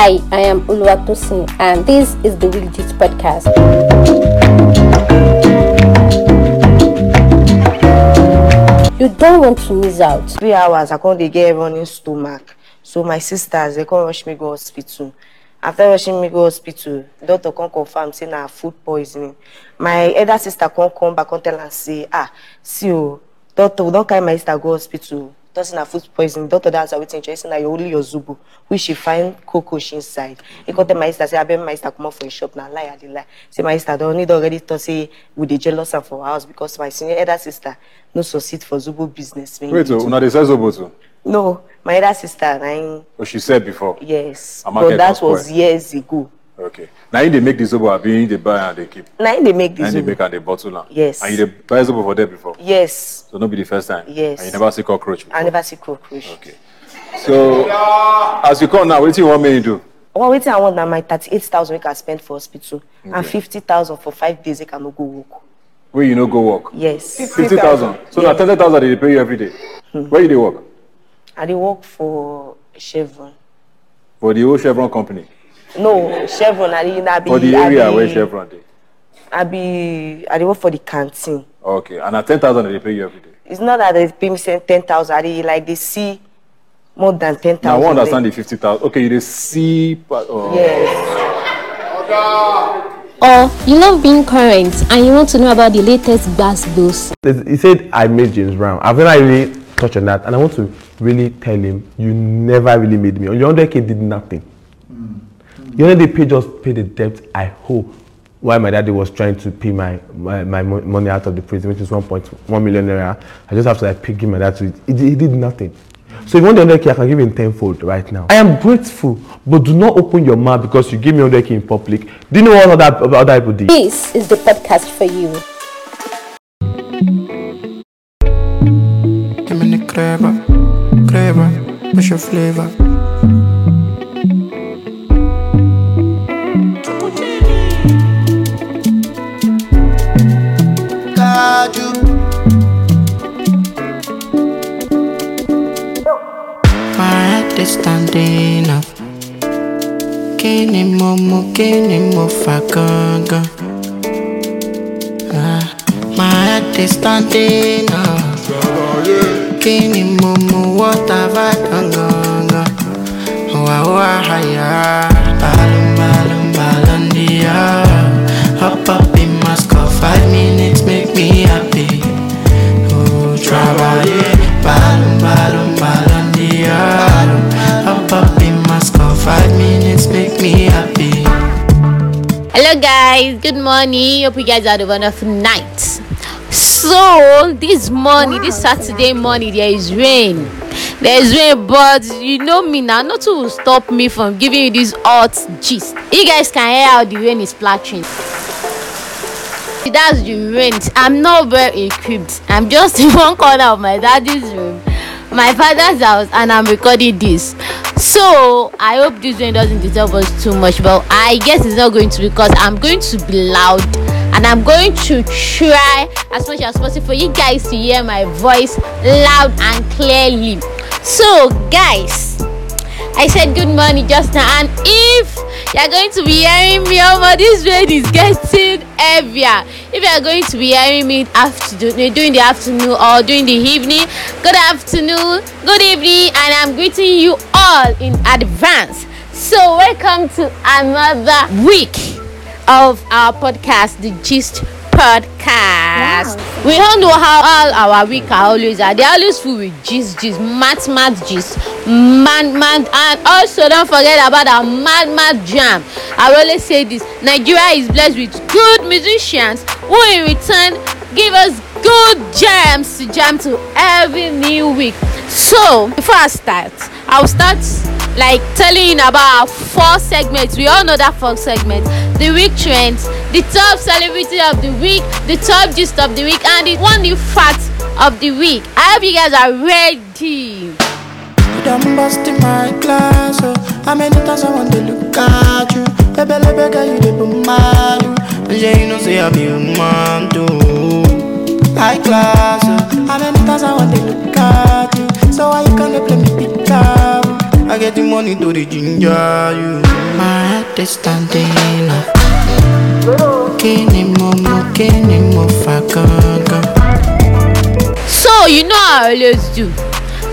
Hi, I am Uluwatosin and this is the Gist Podcast. You don't want to miss out. three hours i dey get running stomach so my sisters dey come rush me go hospital after rushing me go hospital doctor come confirm say na food poisoning my elder sister come come back come tell am say ah see o doctor we don carry my sister go hospital say na food poisoning doctor ask her wetin she na your only your zobo which she find cockroach inside he come tell my sister say abeg my sister comot for him shop na lie i lie say my sister don need already talk say we dey jealous am for house because my senior elder sister no succeed for zobo business. Wait, oh, una dey sell zobo too? No, my elder sister, him, Oh, she said before. yes. Her But that was years ago. Okay. Now you dey make the zobo, abi you dey buy and dey keep. Na him dey make Now this dey one. make and dey bottle am. Yes. And you dey buy zobo for there before. Yes, So no be the first time. Yes. And you never see cockroach before. I never see cockroach. Okay. So as you come now, wetin you want me to do? Well, wetin I want na my thirty-eight thousand wey I spend for hospital and fifty thousand for five days wey I no go work. Where you no go work? Yes, Fifty thousand. So na ten thousand they dey pay you every day. Where you dey work? I dey work for Chevron. For the whole Chevron company. No, Chevron, I dey, I be, For the I area be, where Chevron dey. I be, I dey work for the canteen. Okay. And na ten thousand they pay you every day. It's not that they pay me say ten thousand. I dey like they see more than ten Now I thousand. wan understand the fifty thousand. Okay, you dey see. part- Oh. Yes. Or you love being current and you want to know about the latest gas bills. He said I made James Brown. I've never really touched on that, and I want to really tell him you never really made me. Your 100k did nothing. Your 100k just pay the debt I hope. While my daddy was trying to pay my, my, my money out of the prison, which is 1.1 million naira, I just have to like pick him my dad to it. He, did- he did nothing. So if you want the 100k, I can give him tenfold right now. I am grateful, but do not open your mouth because you give me 100k in public. Do you know what other, other people did? This is the podcast for you. Give me the clever, clever, push your flavor. Is standing up. Kini mo mo, kini mo fa gangan. Ah, my head is standing up. Kini mo mo, what have I done gangan? Wa wa haya, balum balum dia. Hop up in my score, five minutes make me happy. Hello guys, good morning. Hope you guys had a wonderful night. So this morning, this Saturday morning, there is rain. There is rain, but you know me now. Nothing will stop me from giving you this hot gist. You guys can hear how the rain is splashing. That's the rain. I'm not very equipped. I'm just in one corner of my daddy's room, my father's house, and I'm recording this. So I hope this rain doesn't disturb us too much, but I guess it's not going to because I'm going to be loud and I'm going to try as much as possible for you guys to hear my voice loud and clearly. So, guys, I said good morning just now, and if you're going to be hearing me oh over this rain is getting heavier. If you're going to be hearing me afternoon, eh, during the afternoon or during the evening, good afternoon, good evening, and I'm greeting you all in advance. So, welcome to another week of our podcast, the Gist Podcast. We all know how all our week are always are. They always full with gist, gist, mad, mad gist, man, man, and also don't forget about our mad, mad jam. I always say this: Nigeria is blessed with good musicians who, in return, give us good jams to jam to every new week. So, before I start, I'll start like telling about our four segments. We all know that four segments. The week trends, the top celebrity of the week, the top gist of the week, and the one new fact of the week. I hope you guys are ready. You done bust in my class, oh. How many times I want to look at you? Baby, baby, girl, you the boom mad, oh Yeah, you know, say I be a man, too. High class, oh. How many times I want to look at you? So why you can't play me pick I I get the money to the ginger you. My head is standing up. Kini momo, kini mo fa gangan. So you know how I always do.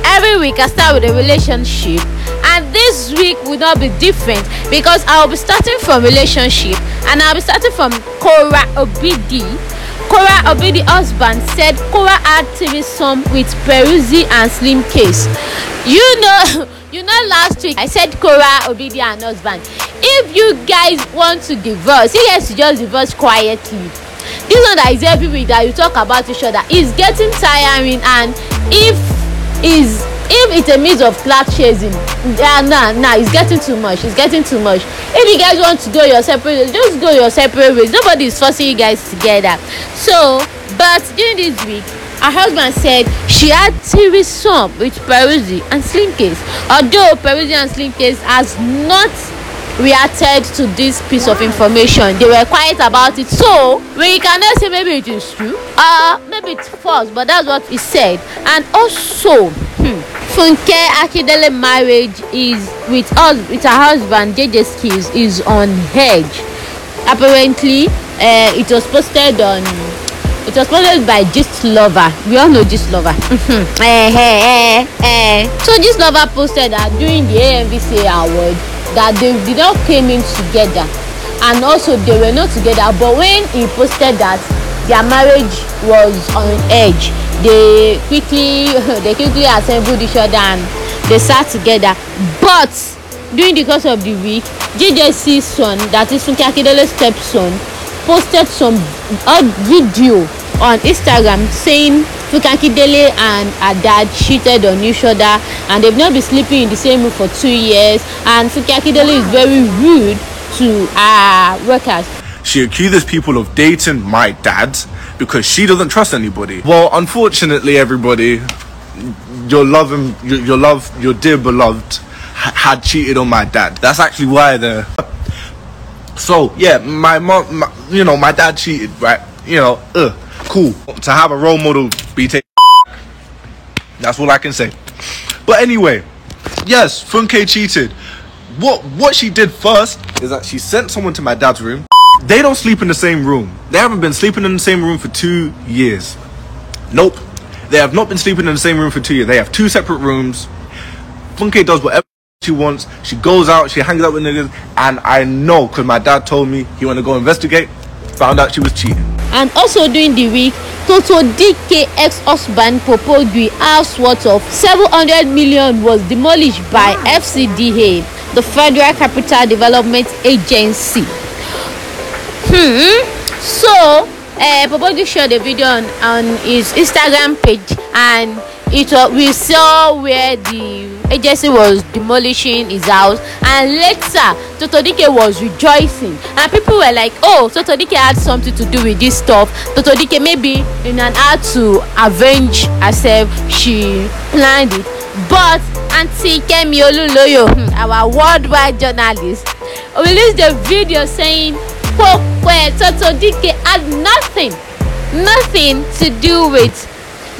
Every week I start with a relationship and this week will not be different because I will be starting from relationship and I'll be starting from Korra Obidi. Kora Obidi husband said Kora had threesome with Peruzzi and Slim Case. You know you know last week I said Kora Obidi and husband. If you guys want to divorce, you guys should just divorce quietly this one that is every week that you talk about each other is getting tiring and if is if it's a means of clout chasing yeah nah nah it's getting too much it's getting too much. If you guys want to go your separate ways just go your separate ways. Nobody is forcing you guys together. So but during this week her husband said she had threesome with Peruzzi and Slim Case although Peruzzi and Slim Case has not reacted to this piece of information. They were quiet about it. So we cannot say maybe it is true. Uh maybe it's false but that's what he said. And also hmm, funke akindele marriage is with us with her husband. Jj skills is on edge. Apparently uh, it was posted on it was posted by gist lover. We all know gist lover. Eh, eh, eh, eh. so gist lover posted that during the amvca award that they did not came in together. And also they were not together but when he posted that their marriage was on edge they quickly they quickly assembled each other and they sat together. But during the course of the week jjc's son that is funke akindele's stepson posted some odd video on instagram saying funke akindele and her dad cheated on each other and they've not been sleeping in the same room for two years and funke akindele is very rude to her workers She accuses people of dating my dad because she doesn't trust anybody. Well, unfortunately, everybody, your love and your, your love, your dear beloved, ha- had cheated on my dad. That's actually why the. So yeah, my mom, my, you know, my dad cheated, right? You know, ugh, cool. To have a role model be taken. That's all I can say. But anyway, yes, Funke cheated. What what she did first is that she sent someone to my dad's room. They don't sleep in the same room. They haven't been sleeping in the same room for two years. Nope. They have not been sleeping in the same room for two years. They have two separate rooms. Funke does whatever she wants. She goes out, she hangs out with niggas, and I know because my dad told me he to go investigate. Found out she was cheating. and also during the week Tonto Dikeh ex-husband proposed the house worth of seven hundred million was demolished by fcda the federal capital development agency hmm so uh, Popoju shared a video on, on his instagram page and it was we saw where the agency was demolishing his house and later Tonto Dikeh was rejoicing. And people were like oh Tonto Dikeh had something to do with this stuff. Tonto Dikeh maybe in an act to avenge herself she planned it. But Auntie kemi olunloyo hmm, our worldwide journalist released a video saying Tonto Dikeh had nothing nothing to do with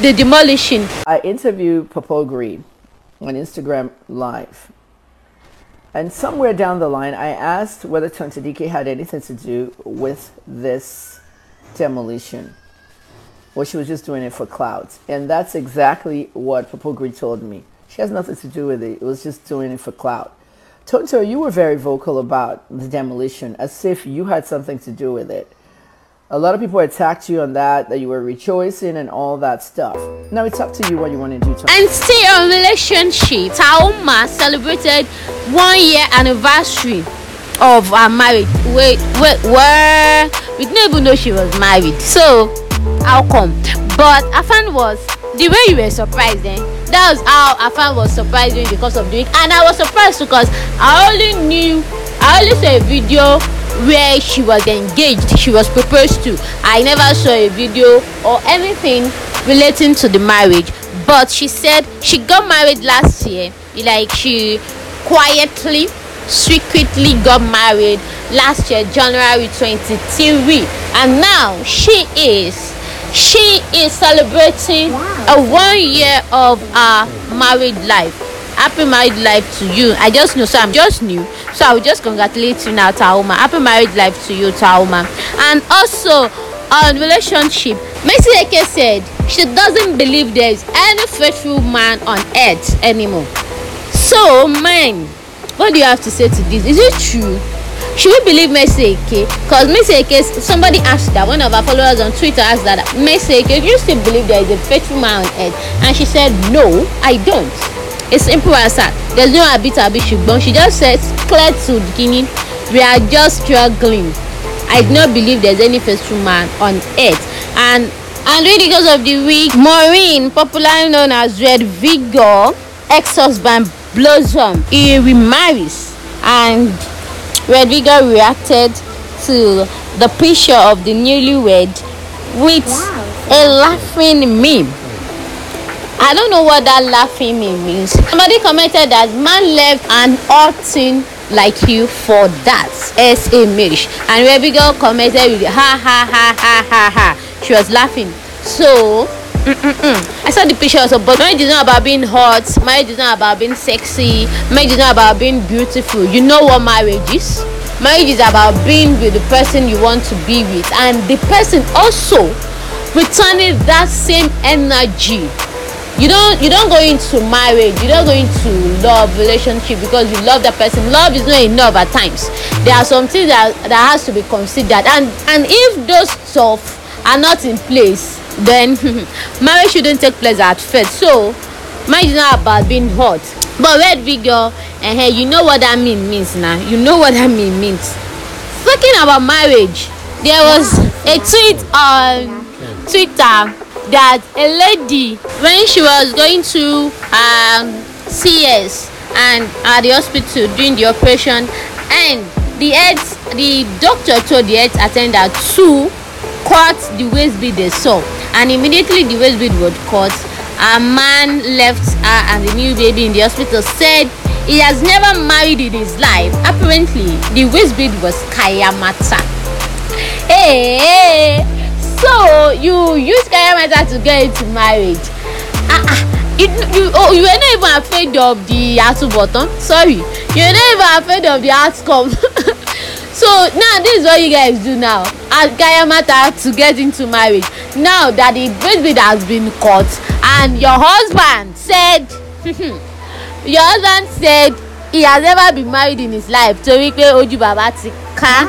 the demolishing I interviewed Kpokpogri on Instagram Live. And somewhere down the line, I asked whether Tonto Dikeh had anything to do with this demolition. Or she was just doing it for clouds. And that's exactly what Kpokpogri told me. She has nothing to do with it. It was just doing it for clout. Tonto, you were very vocal about the demolition, as if you had something to do with it. A lot of people attacked you on that, that you were rejoicing and all that stuff. Now it's up to you what you want to do. And still on relationship, Tauma celebrated one year anniversary of our marriage. Wait, wait, where? We didn't even know she was married. So, how come? But Afan was the way you were surprised then. That was how Afan was surprised during the course of doing, and I was surprised because I only knew, I only saw a video where she was engaged, she was proposed to. I never saw a video or anything relating to the marriage. But she said she got married last year. Like she quietly, secretly got married last year, January 23. And now she is she is celebrating a one year of her married life. Happy married life to you. I just know so i'm just new. So i will just congratulate you now tauma happy married life to you tauma and also on relationship Mercy Eke said she doesn't believe there is any faithful man on earth anymore. So man what do you have to say to this? Is it true? Should we believe Mercy Eke? Because Mercy Eke somebody asked that one of our followers on Twitter asked that Mercy Eke you still believe there is a faithful man on earth? And she said no I don't it's simple as that. There's no abit abi ṣùgbọ́n she just says clear to beginning we are just struggling. I do not believe there's any faithful man on earth. And and really because of the week Maureen popularly known as Red Vigor ex-husband Blossom he remarries. And Red Vigor reacted to the picture of the newlywed with a laughing meme. I don't know what that laughing means. Somebody commented that man left an outing like you for that as a marriage and Red Vigor commented with ha ha ha ha ha ha. She was laughing. So Mm-mm-mm. I saw the picture also, but marriage is not about being hot. Marriage is not about being sexy. Marriage is not about being beautiful. You know what marriage is? Marriage is about being with the person you want to be with, and the person also returning that same energy. You don't you don't go into marriage, you don't go into love relationship because you love that person. Love is not enough at times. There are some things that that has to be considered, and and if those stuff are not in place then marriage shouldn't take place at first. So marriage is not about being hot. But red vigor uh, you know what that mean means now you know what that mean means. Talking about marriage there was a tweet on twitter that a lady when she was going to um, cs and at the hospital doing the operation and the health the doctor told the health attendant to cut the waist bead they saw. And immediately the waist bead was cut a man left her and the new baby in the hospital said he has never married in his life. Apparently the waist bead was kayamata hey so you use kayamata to get into marriage. Ah ah. You you oh you were not even afraid of the atubotan sorry. You were not even afraid of the outcome. So now this is what you guys do now. As kayamata to get into marriage. Now that the baby has been cut and your husband said your husband said he has never been married in his life torí pé ojú bàbá ti ká.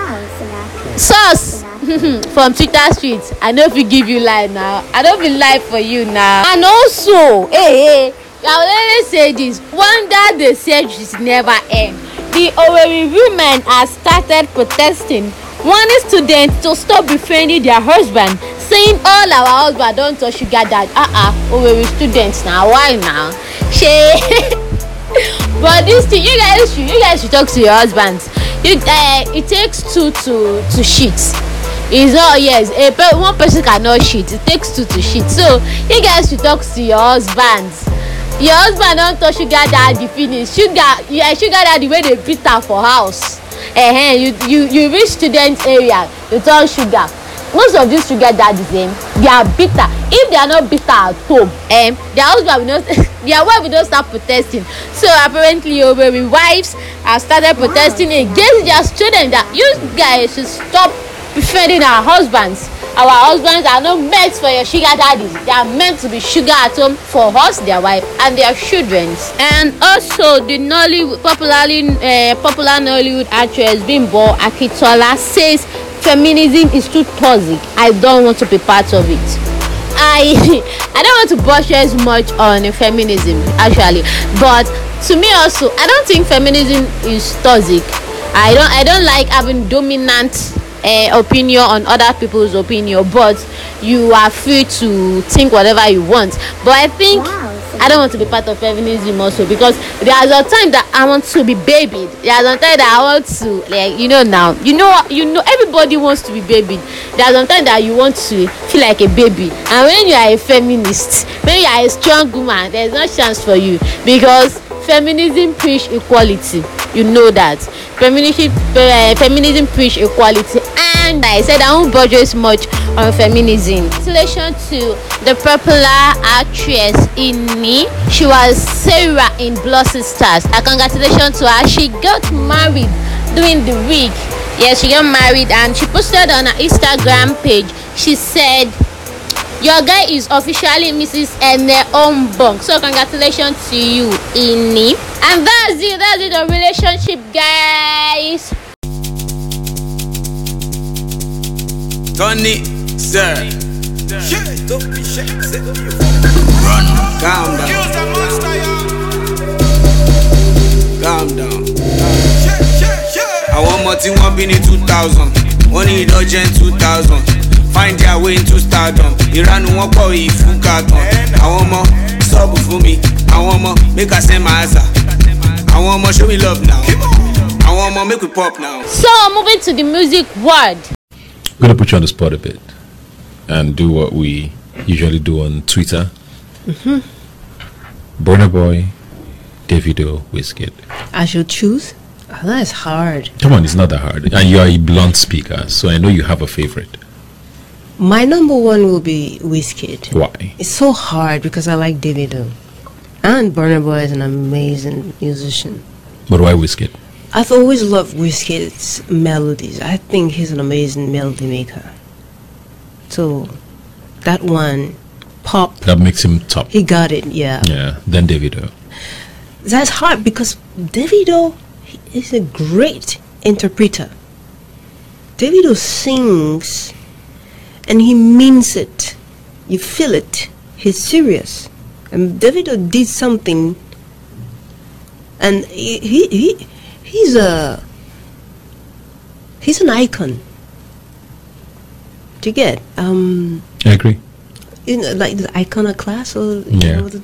Source from twitter street i no fit give you lie now. I no fit lie for you now. And also hey hey i always say this wonder the is never end. The owerri women have started protesting warning students to stop befriending their husband saying all our husband don touch sugar dad ah ah owerri students na why now shey but this thing you guys should you guys should talk to your husbands you uh, it takes two to to shit it's not yes a pe one person cannot shit it takes two to shit. So you guys should talk to your husbands your husband don touch sugar daddy finish. Sugar yeah, sugar daddy wey dey beat am for house. Uh -huh, you you you reach student area you turn sugar. Most of these sugar daddies um, they are bitter. If they are not bitter at home um, their husband will not their wife will not start protesting. So apparently owerri wives have started protesting against their students that you guys should stop befriending our husbands. Our husbands are not meant for your sugar daddies they are meant to be sugar at home for us their wife and their children. And also the nollywood popularly uh, popular nollywood actress bimbo akitola says feminism is too toxic. I don't want to be part of it. I i don't want to buttress much on feminism actually. But to me also i don't think feminism is toxic. I don't i don't like having dominant uh, opinion on other people's opinion but you are free to think whatever you want. But i think wow, i don't want to be part of feminism also because there's a time that i want to be babied. There's a time that i want to like you know now you know you know everybody wants to be babied. There's a time that you want to feel like a baby. And when you are a feminist when you are a strong woman there's no chance for you because feminism preach equality. You know that. Feminism uh, feminism preach equality and I said I won't budget much on feminism. Congratulations to the popular actress Ini. She was Sarah in Blood Sisters. Uh, congratulations to her. She got married during the week. Yes, she got married and she posted on her Instagram page. She said, Your guy is officially Mrs. Ene Ombong. So congratulations to you, Ini. And that's it. That's it. Relationship, guys. Tony, sir. Run. Calm down. Calm down. Àwọn ọmọ tí wọ́n bí ní two thousand, wọ́n ní indulgent two thousand, find their way into stardom, ìranu wọn pọ̀ ìfúkà tán. Àwọn ọmọ sọ́ọ̀bù fún mi, àwọn ọmọ make I send my answer. Àwọn ọmọ show me love now. Àwọn ọmọ make we pop now. So moving to the music world. I'm going to put you on the spot a bit and do what we usually do on Twitter. Mhm. Burna Boy, Davido, Wizkid. I should choose. Oh, that's hard. Come on, it's not that hard. And you are a blunt speaker, so I know you have a favorite. My number one will be Wizkid. Why? It's so hard because I like Davido. And Burna Boy is an amazing musician. But why Wizkid? I've always loved Wizkid's melodies. I think he's an amazing melody maker. So that one, pop, That makes him top. he got it, yeah. Yeah, then Davido. That's hard because Davido is a great interpreter. Davido sings and he means it. You feel it. He's serious. And Davido did something and he, he, he he's a he's an icon. Do you get? Um I agree. you know, like the iconoclast or you Yeah. know, the,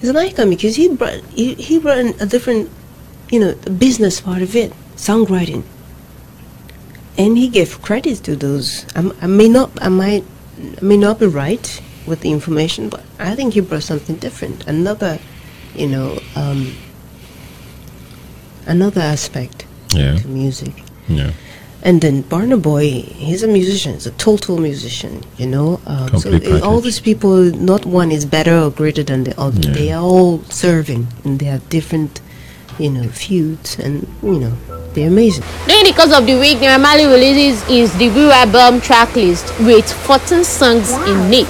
he's an icon because he brought he, he brought a different you know the business part of it songwriting and he gave credit to those I'm, i may not i might I may not be right with the information but i think he brought something different another you know um, another aspect Yeah. to music Yeah. and then Burna Boy, he's a musician. He's a total musician, you know. Um, so Complete uh, all these people, not one is better or greater than the other. Yeah. They are all serving, and they have different, you know, feuds, and you know, they're amazing. During the course of the week, Naira releases his debut album track list with 14 songs in it.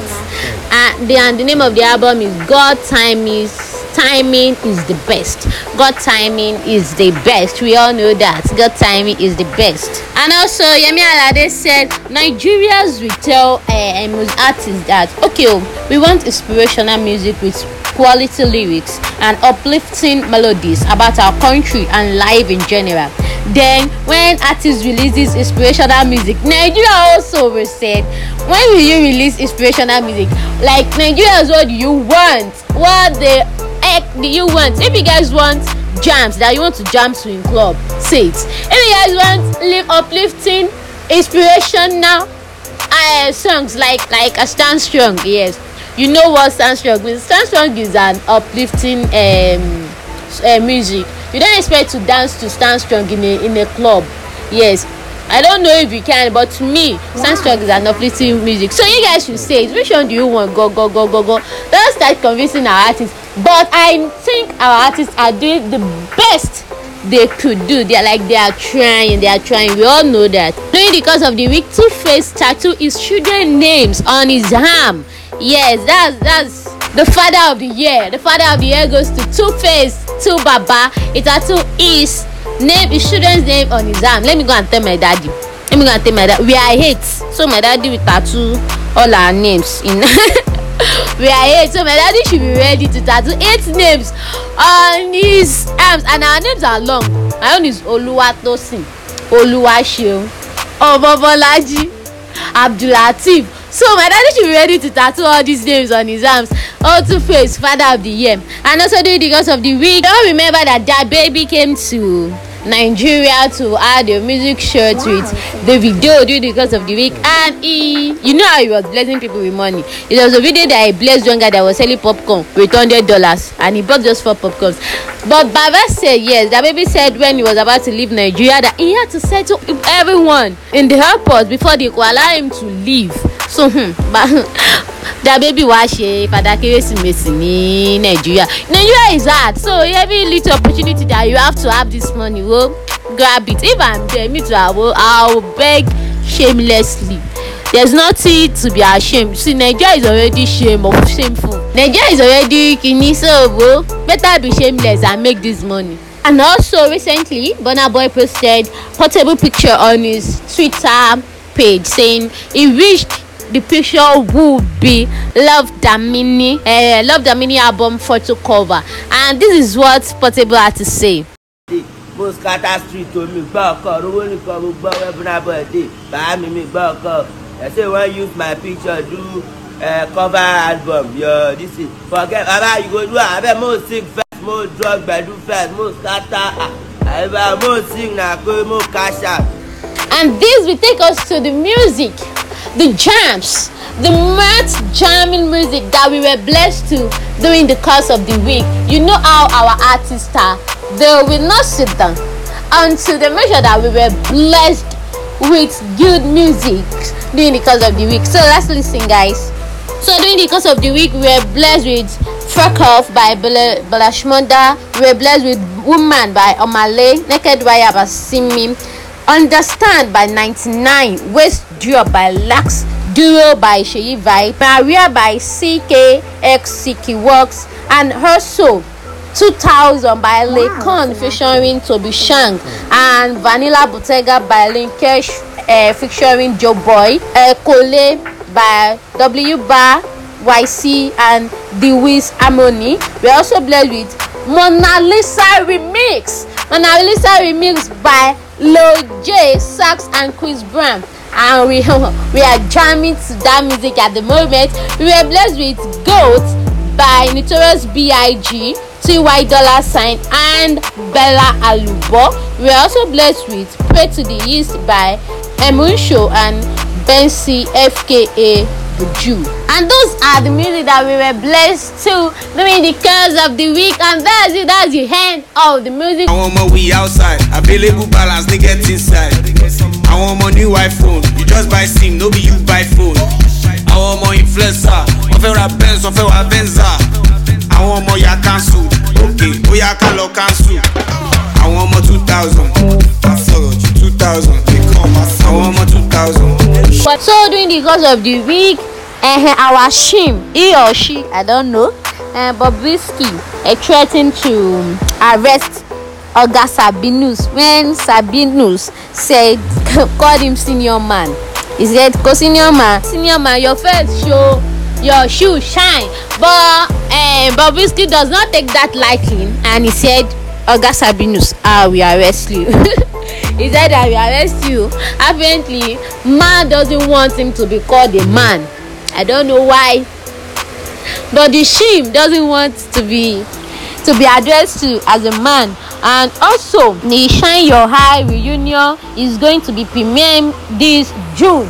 And the, and the name of the album is God Time is Timing is the best. God timing is the best. We all know that. God timing is the best. And also, Yemi Alade said Nigerians will tell uh, artists that okay, oh, we want inspirational music with quality lyrics and uplifting melodies about our country and life in general. Then, when artists releases inspirational music, Nigeria also will said, when will you release inspirational music? Like Nigerians, what do you want? What the heck do you want? If you guys want jams that you want to jam to in club, say it. If you guys want live uplifting, inspirational uh, songs like like a stand strong, yes. You know what stand strong means? Stand strong is an uplifting um uh, music. You don't expect to dance to stand strong in a in a club. Yes. I don't know if you can, but to me, stand strong is an uplifting music. So you guys should say it. Which one do you want? Go go go go go. Don't start convincing our artists. But I think our artists are doing the best they could do. They are like they are trying, they are trying. We all know that. During the course of the week, Two Face tattoo his children names on his arm. Yes, that's that's the father of the year. The father of the year goes to Two Face, Two Baba. He tattoo his name, his children's name on his arm. Let me go and tell my daddy. Let me go and tell my dad. We are eight, so my daddy will tattoo all our names in. we are eight so my daddy should be ready to tattoo eight names on his arms and our names are long my own is oluwatosin oluwaseun omobolaji abdulateef so my daddy should be ready to tattoo all these names on his arms all two face father of the year and also during the course of the week don't remember that that baby came to Nigeria to add a music to it. The video during the course of the week, and he, you know how he was blessing people with money. It was a video that he blessed one guy that was selling popcorn with hundred dollars, and he bought just four popcorns. But Baba said yes. That baby said when he was about to leave Nigeria that he had to settle everyone in the airport before they could allow him to leave. So, hmm, but baby wá ṣe fada kérésìmesì ní nàìjíríà. Nàìjíríà is hard. So every little opportunity that you have to have this money wo grab it. If i'm there me too i will beg shamelessly. There's nothing to be ashamed. See nigeria is already shame of shameful. Nigeria is already kini so wo better be shameless and make this money. and also recently burna boy posted portable picture on his twitter page saying he wished the picture would be love damini uh, love damini album photo cover. And this is what portable had to say. mo scatter street omi gbọ́ ọkọ̀ rówó nìkan gbọ́ wẹ́bùnà bọ̀dé bàá mi mi gbọ́ ọkọ̀. Ẹ̀ say wan use my picture do uh, cover album. Your this is forget baba you go do am. Abeg mo sing first mo drug gbedu first mo scatter. Àyẹ̀bá mo sing na pé mo cash out. And this will take us to the music, the jams, the mad jamming music that we were blessed to during the course of the week. You know how our artists are. They will not sit down until they make sure that we were blessed with good music during the course of the week. So let's listen, guys. So during the course of the week, we were blessed with Fuck Off by Bala- Balashmonda. We were blessed with Woman by Omah Lay, Naked Wire by Simi, Understand by 99, Waste Drop by Lax, duo by Sheyi Vibe, Maria by CKX Siki Works, and Her Soul 2000 by Lekon featuring Toby Shang, and Vanilla Bottega by Linkesh uh, featuring Joeboy, uh, Kole by W Bar, YC, and The Wiz Harmony. We're also blessed with Mona Lisa Remix. Mona Lisa Remix by Lil J, Sarz, and Chris Brown. And we, we are jamming to that music at the moment. We were blessed with Goat by Notorious B.I.G., Ty Dollar Sign, and Bella Alubo. We are also blessed with Pray to the East by Emunsho and Bensi FKA Jew. And those are the music that we were blessed to during the course of the week. And that's it, that's the end of the music. àwọn ọmọ we outside available balance dey get inside àwọn ọmọ new iphone you just buy sim no be you buy phone. Àwọn ọmọ influencer wọ́n ra benz wọ́n fẹ́ venza. Àwọn ọmọ ya cancel ok ó yá ká lọ cancel. Àwọn ọmọ two thousand sọ̀rọ̀ ju two thousand àwọn ọmọ two thousand. But so during the course of the week, uh, our shim, he or she, I don't know, uh, Bobrisky uh, threatened to arrest Oga Sabinus when Sabinus said, called him senior man. He said, go senior man, senior man, your face show your shoe shine. But uh, Bobrisky does not take that lightly and he said, Oga Sabinus, ah, we arrest you. he said that we arrest you apparently man doesn't want him to be called a man i don't know why but the shim doesn't want to be to be addressed to as a man. And also the shine your eye reunion is going to be premiering this june.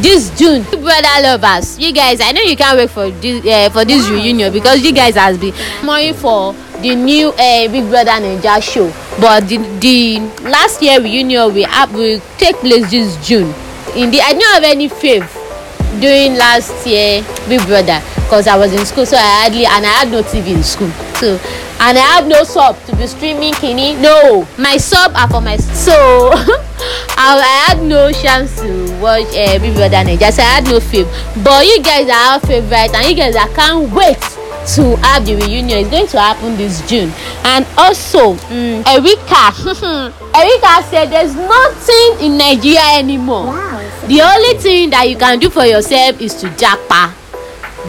This june. Big brother lovers you guys i know you can't wait for this uh, for this reunion because you guys has been money for the new uh, big brother naija show. But the the last year reunion will hap will take place this june. In the i don't have any faith during last year big brother because i was in school so i hardly and i had no tv in school. So and i have no sub to be streaming kini no. My sub are for my so I, I had no chance to watch uh, big brother naija so i had no fave but you guys are our favourite and you guys are can't wait to have the reunion. It's going to happen this june. And also um, erika erika said there's nothing in nigeria anymore. Wow, the only thing that you can do for yourself is to japa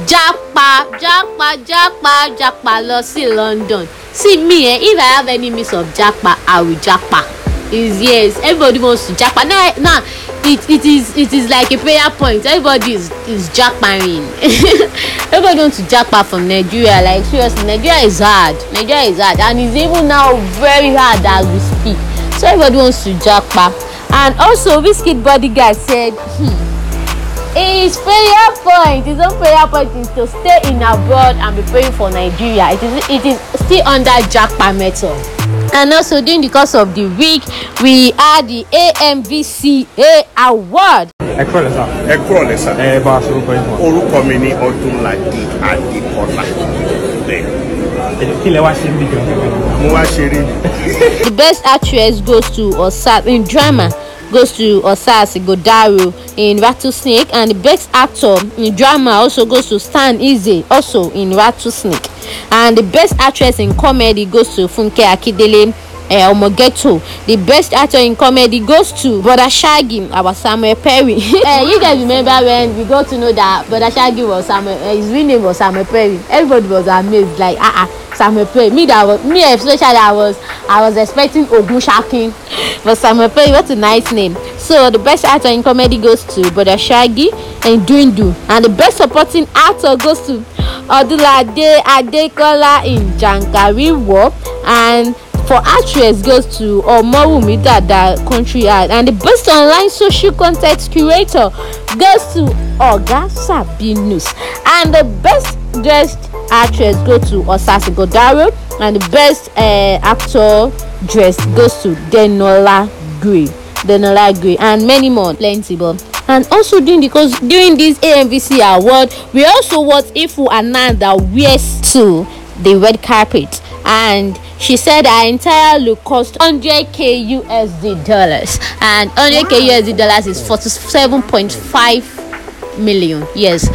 japa japa japa japa lọ sí london. See me eh if i have any means of japa i will japa is yes everybody wants to japa now now it it is it is like a prayer point. Everybody is is japaing everybody wants to japa from nigeria. Like seriously nigeria is hard. Nigeria is hard. And it's even now very hard as we speak. So everybody wants to japa and also Wizkid bodyguard said hmm, his prayer point his own prayer point is to stay in abroad and be praying for nigeria it is it is still under japa method and also during the course of the week we had the amvca award. ẹ kúrò lẹ́sà. ẹ kúrò lẹ́sà. ẹ bá a sọ orúkọ fún wa. orúkọ mi ní ọdúnladé adékọlá bẹ́ẹ̀. kí lẹ wá ṣe ń bí jọ. mo wá ṣeré. the best actress goes to osas in drama goes to Osas Ighodaro in rattlesnake and the best actor in drama also goes to Stan Nze also in rattlesnake. And the best actress in comedy goes to funke akindele uh, omogeto the best actor in comedy goes to brother shaggy our samuel perry. Uh, you guys remember when we got to know that brother shaggy was samuel uh, his real name was samuel perry. Everybody was amazed like ah ah samuel perry. Me that was me especially i was i was expecting ogun shakin. But samuel perry what a nice name. So the best actor in comedy goes to brother shaggy and dundu and the best supporting actor goes to odulade adekola in jankari war and for actress goes to omowumi dada country art and the best online social content curator goes to oga sabinus and the best dressed actress goes to Osas Ighodaro and the best uh, actor dressed goes to Denola Grey Denola Grey and many more. Plenty but and also during because during this amvc award we also watch Ifu Ennada wears to the red carpet and she said her entire look cost 100k usd dollars. And 100k usd dollars is 47.5 million. Yes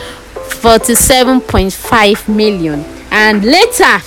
47.5 million. And later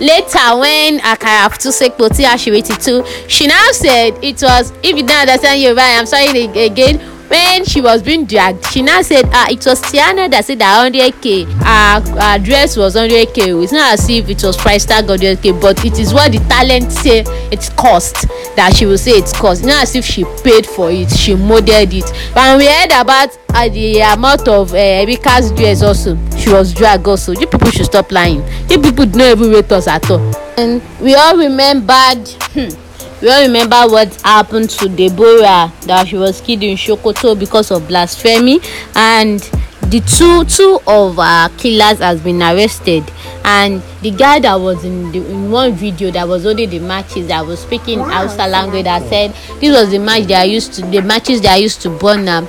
later when akara àṣírí ti tú she now said it was if you don't understand yoruba i am sorry again when she was being dragged she now said ah it was tiana that said that hundred k. Her her dress was hundred k. It's not as if it was price tag hundred k but it is what the talent say it cost that she will say it cost. It's not as if she paid for it she modelled it. And we heard about uh, the amount of uh, Erika's dress also she was dragged also. You people should stop lying. You people no even rate us at all. And we all remembered hmm, we all remember what happened to deborah that she was killed in sokoto because of blasphemy and the two two of her killers has been arrested. And the guy that was in the in one video that was only the matches that was speaking hausa language that said this was the match they are used to the matches they are used to burn am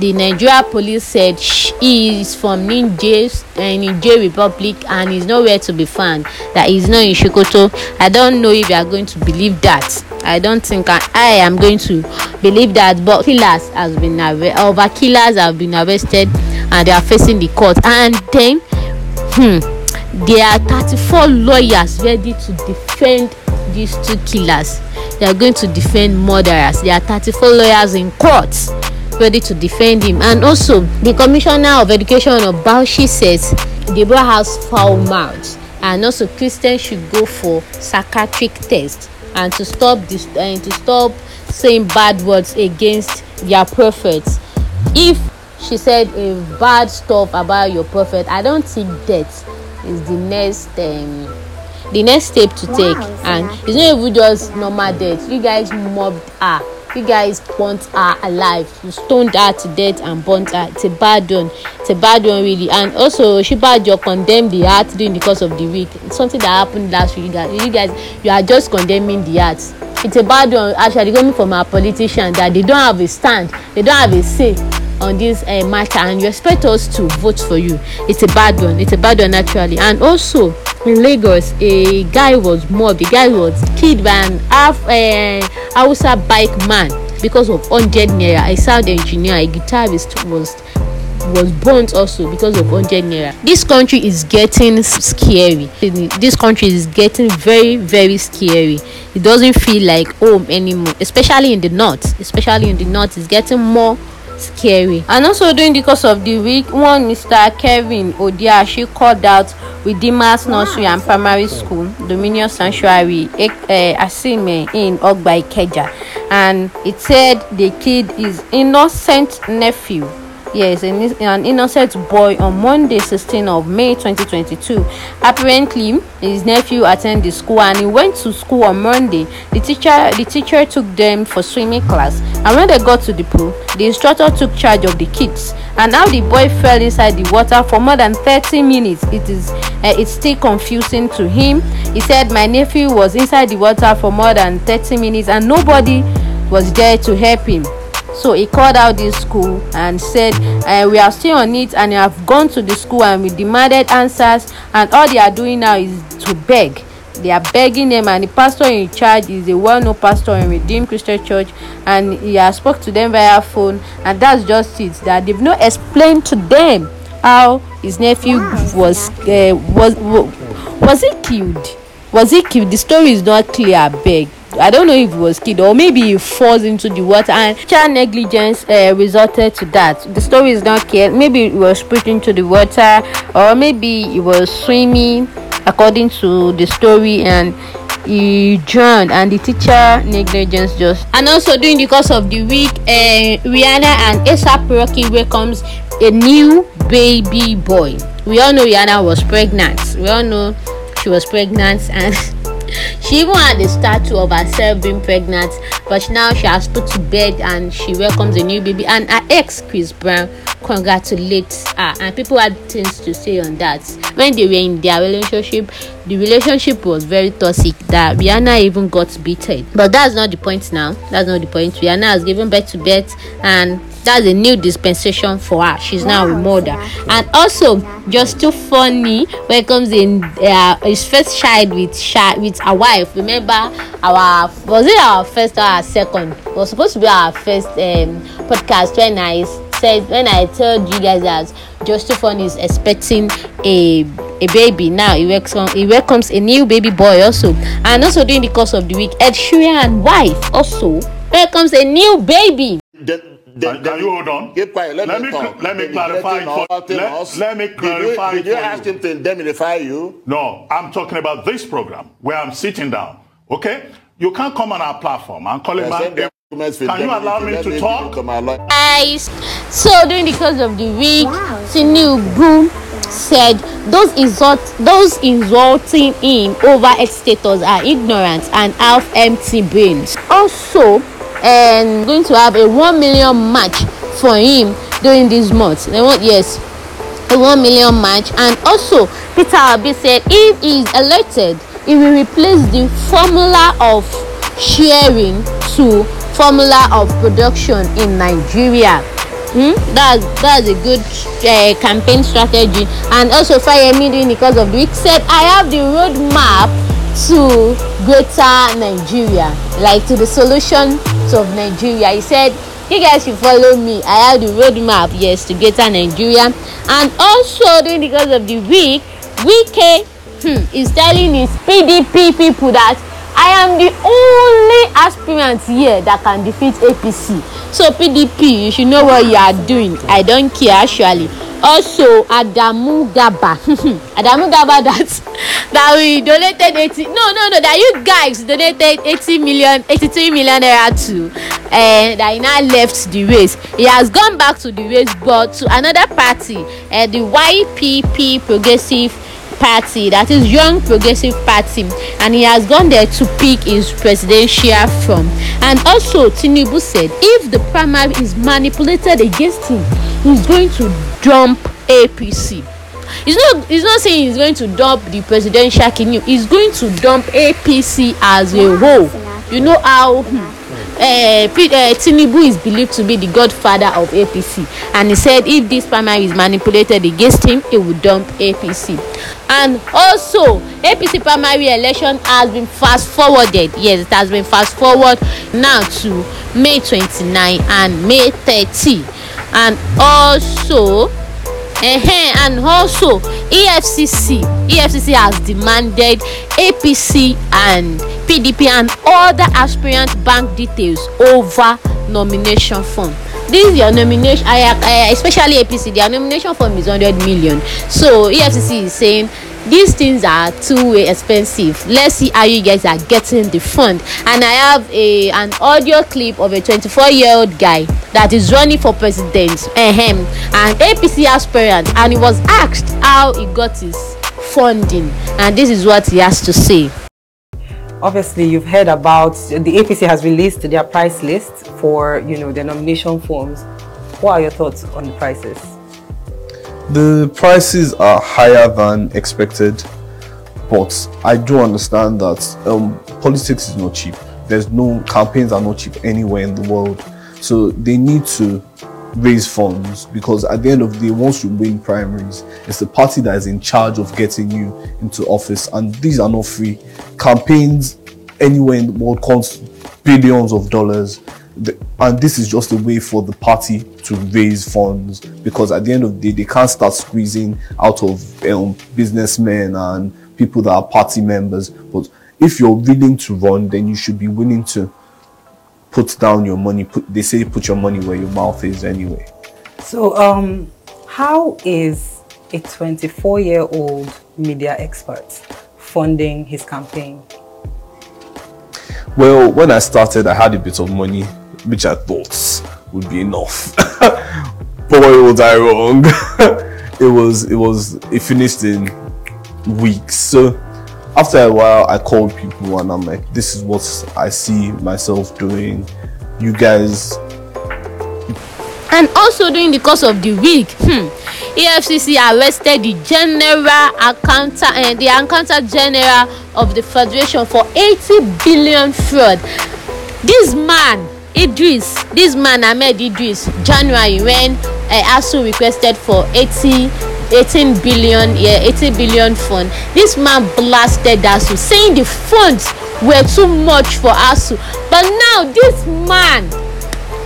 the nigeria police said he is from niger uh, niger republic and is nowhere to be found that not in sokoto. I don't know if you are going to believe that. I don't think i, I am going to believe that but killers has been over killers have been arrested and they are facing the court. And then hmm, there are thirty-four lawyers ready to defend these two killers. They are going to defend murderers. There are thirty-four lawyers in court ready to defend him. And also the commissioner of education of bauchi says deborah has foul mouth and also christians should go for psychiatric test and to stop this and to stop saying bad words against their prophets. If she said a bad stuff about your prophet i don't think death is the next um, the next step to take. And it's not even just normal death. You guys mobbed her you guys burnt her alive. You stoned her to death and burnt her. It's a bad one. It's a bad one really. And also shibajo condemned the art during the course of the week it's something that happened last week. You guys you guys you are just condemning the art it's a bad one. Actually coming from our politicians that they don't have a stand. They don't have a say on this uh, matter and you expect us to vote for you. It's a bad one. It's a bad one actually. And also in lagos a guy was mobbed. A guy was killed by an half uh, hausa bike man because of hundred naira. A sound engineer a guitarist was was burnt also because of hundred naira. This country is getting scary. This country is getting very very scary. It doesn't feel like home anymore especially in the north. Especially in the north it's getting more scary. And also during the course of the week one mr kevin odiashi called out redeemers nursery and primary school dominion sanctuary uh, asime in ogba ikeja. And it said they killed his innocent nephew Yes, an, innocent boy on Monday, 16 of May 2022. Apparently, his nephew attended school and he went to school on Monday. The teacher, the teacher took them for swimming class, and when they got to the pool, the instructor took charge of the kids. And now the boy fell inside the water for more than 30 minutes. It is, uh, it's still confusing to him. He said, "My nephew was inside the water for more than 30 minutes, and nobody was there to help him." So he called out this school and said uh, we are still on it and have gone to the school and we demanded answers and all they are doing now is to beg. They are begging them and the pastor in charge is a well-known pastor in redeemed christian church and he has spoke to them via phone and that's just it. That they've not explained to them how his nephew was uh, was was he killed? Was he killed? The story is not clear beg I don't know if he was killed or maybe he falls into the water and child negligence uh, resulted to that. The story is not clear. Maybe he was pushed into the water or maybe he was swimming according to the story and he drowned and the teacher negligence just and also during the course of the week uh, rihanna and asap rocky welcomes a new baby boy we all know rihanna was pregnant we all know she was pregnant and she even had a statue of herself being pregnant but now she has put to bed and she welcomes a new baby and her ex chris brown congratulates her and people had things to say on that. When they were in their relationship the relationship was very toxic that rihanna even got beaten. But that's not the point now. That's not the point. Rihanna has given birth to beth and that's a new dispensation for her. She's now a mother. and also Josh2Funny when comes in uh, his first child with child with a wife. Remember our was it our first or our second? It was supposed to be our first um, podcast when i said when i told you guys that just is expecting a a baby now he welcomes he welcomes a new baby boy also and also during the course of the week ed sheeran wife also welcomes a new baby. The, then, can you hold on? Keep quiet. Let, let me, talk. let me clarify for let, let me clarify did you, did you ask you. him to indemnify you? No, I'm talking about this program where I'm sitting down. Okay, you can't come on our platform and call him back. Can you allow me to talk? Guys, so during the course of the week, wow. Tinubu said those insult those insulting him over X status are ignorant and have empty brains. Also, um, and going to have a one million match for him during this month they want yes a one million match and also peter obi said if he is elected he will replace the formula of sharing to formula of production in nigeria. Hmm? that's that's a good uh, campaign strategy. And also fayemi during the course of the week said i have the roadmap to greater nigeria like to the solution of nigeria. He said you guys should follow me. I have the roadmap yes to greater nigeria. And also during the of the week wike hmm, is telling his pdp people that i am the only aspirant here that can defeat apc so pdp you should know what you are doing. I don't care actually. Also adamu gaba. Adamu gaba that that we donated eighty no no no that you guys donated eighty million eighty-three million naira to uh, that he now left the race. He has gone back to the race but to another party uh, the ypp progressive party that is young progressive party and he has gone there to pick his presidential from and also tinubu said if the primary is manipulated against him he's going to dump apc he's not he's not saying he's going to dump the presidential kingdom he's going to dump apc as a whole. You know how uh, uh, tinubu is believed to be the godfather of apc and he said if this primary is manipulated against him he will dump apc and also apc primary election has been fast forwarded. Yes it has been fast forward now to may twenty-nine and may thirty. And also uh-huh, and also efcc efcc has demanded apc and pdp and other aspirant bank details over nomination form. This is your nomination I, especially apc their nomination form is hundred million. So efcc is saying these things are too expensive. Let's see how you guys are getting the fund. And i have a an audio clip of a twenty-four year old guy that is running for president ahem, and apc aspirant. And he was asked how he got his funding. And this is what he has to say. Obviously you've heard about the apc has released their price list for you know the nomination forms. What are your thoughts on the prices? The prices are higher than expected, but I do understand that um, politics is not cheap. There's no campaigns are not cheap anywhere in the world, so they need to raise funds because at the end of the day, once you win primaries, it's the party that is in charge of getting you into office, and these are not free. Campaigns anywhere in the world cost billions of dollars. And this is just a way for the party to raise funds because at the end of the day they can't start squeezing out of um, businessmen and people that are party members but if you're willing to run then you should be willing to put down your money put they say put your money where your mouth is anyway. So um how is a 24 year old media expert funding his campaign? Well when i started i had a bit of money which i thought would be enough. Boy was i wrong. It was it was it finished in weeks. So after a while i called people and i'm like this is what i see myself doing. You guys and also during the course of the week hmm, efcc arrested the general accountant uh, the accountant general of the federation for eighty billion fraud. This man idris this man ahmed idris january when uh, asuu requested for eighty eighteen billion yeah eighty billion fund this man blasted asuu saying the funds were too much for asuu but now this man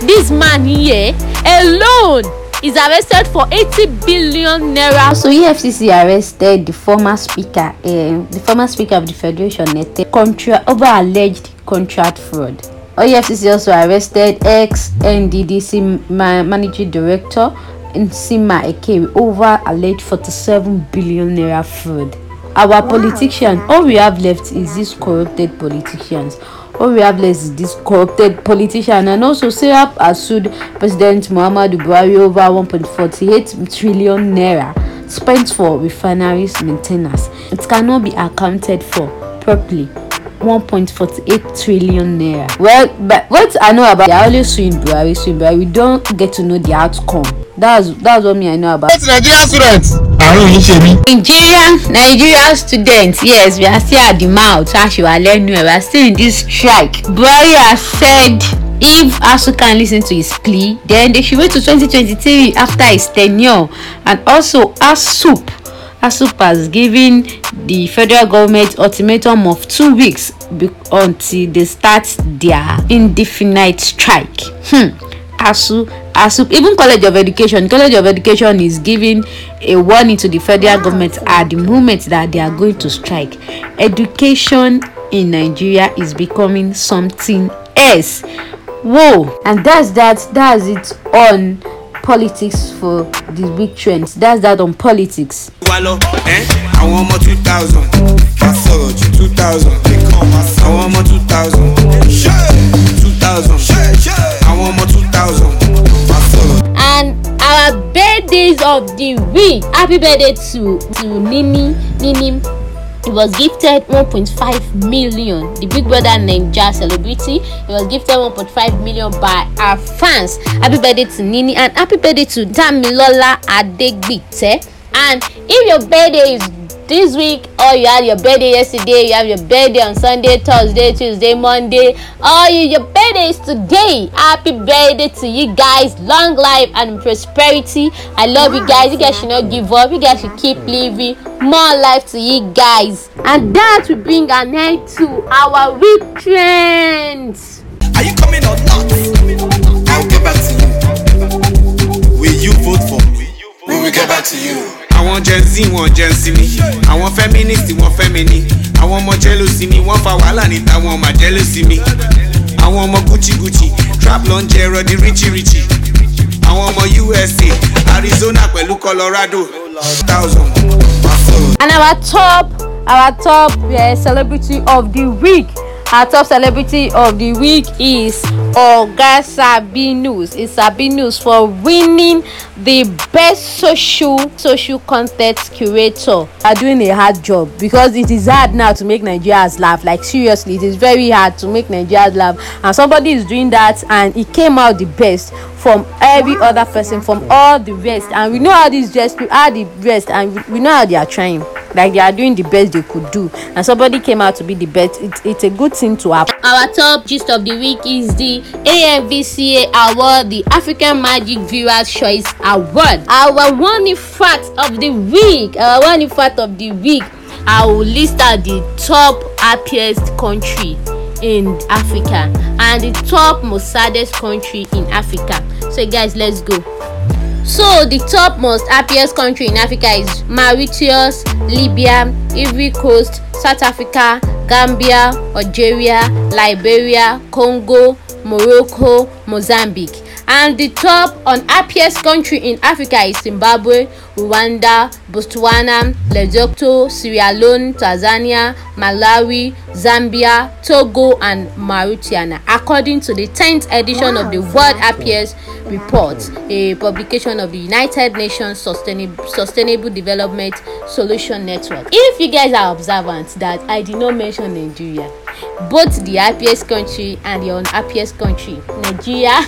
this man here alone is arrested for eighty billion naira. So EFCC arrested the former speaker, uh, the former speaker of the federation, Nete, contra- over alleged contract fraud. EFCC also arrested ex-NDDC ma- managing director Nsima Ekere over alleged 47 billion naira fraud. Our politician, all we have left is these corrupted politicians. All we have left is this corrupted politician and also Serap has sued President Muhammadu Buhari over 1.48 trillion naira spent for refineries maintenance. It cannot be accounted for properly. 1.48 trillion naira. Well, but what I know about they are always suing Buhari, suing Buhari. We don't get to know the outcome. That's that's what me I know about. Nigerian students. àrùn yìí ṣe mí. Nigerian Nigerian students yes we are still at the mouth aṣèwà lẹ́nu ẹ̀ we are still in this strike. Buhari has said if ASUU can lis ten to his plea then they should wait to 2023 after his tenure and also ASUP ASUP has given the federal government ultimatum of two weeks until they start their indefinite strike. Hmm. ASUU, ASUP even college of education college of education is giving a warning to the federal government at the moment that they are going to strike education in nigeria is becoming something else whoa and that's that that's it on politics for the big trends. That's that on politics. wa lọ ẹ àwọn ọmọ two thousand máa sọ̀rọ̀ ju two thousand àwọn ọmọ two thousand two thousand àwọn ọmọ two thousand máa sọ̀rọ̀. and our birthdays of the week happy birthday to to nini nini he was gifted 1.5 million. The big brother naija celebrity he was gifted 1.5 million by our fans. Happy birthday to nini and happy birthday to damilola adegbite. And if your birthday is this week or you had your birthday yesterday you have your birthday on sunday thursday tuesday monday oh, you your birthday is today happy birthday to you guys long life and prosperity i love you guys you guys should not give up you guys should keep living more life to you guys and that will bring an end to our week trends. Are you coming or not? I'll get back to you. Will you vote for me? Will we get back to you. Àwọn Gen Z wọn Gen Z mi, àwọn feminist wọn femini, àwọn ọmọ jealousy mi, wọ́n fa wàhálà níta wọn ọmọ jealousy mi. Àwọn ọmọ Gucci Gucci, trap ló ń jẹ ẹrọ di richie richie. Àwọn ọmọ USA, Arizona pẹ̀lú Colorado, thousand. and our top our top uh, celebrity of the week our top celebrity of the week is oga sabinus. Is sabinus for winning the best social social content curator. Are doing a hard job because it is hard now to make nigerians laugh. Like seriously it is very hard to make nigerians laugh. And somebody is doing that and he came out the best from every other person from all the rest. And we know how these just how the rest and we know how they are trying like they are doing the best they could do. And somebody came out to be the best. It, it's a good thing to happen. our top gist of the week is the amvca award the african magic viewers choice award. Our one fact of the week our one fact of the week i will list out the top happiest country in africa and the top most saddest country in africa. So guys let's go so the top most happiest country in africa is mauritius libya ivory coast south africa gambia algeria liberia congo morocco mozambique and the top unhappiest country in africa is zimbabwe rwanda botswana lesotho sierra leone tanzania malawi zambia togo and mauritania according to the tenth edition of the world happiest report a publication of the united nations sustainable, sustainable development solution network. If you guys are observant that i did not mention nigeria both the happiest country and the unhappiest country nigeria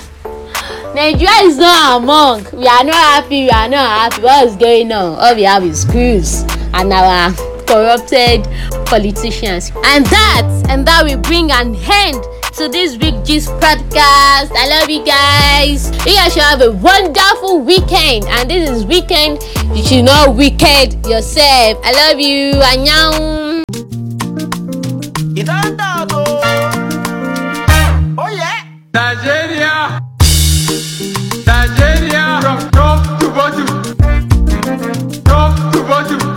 nigeria is not among. We are not happy we are not happy. What is going on? All we have is screws and our corrupted politicians. And that and that will bring an end to this week gist podcast. I love you guys. You guys should have a wonderful weekend. And this is weekend you should not wicked yourself. I love you. Annyeong. Oh yeah. Nigeria, bottom, top to bottom.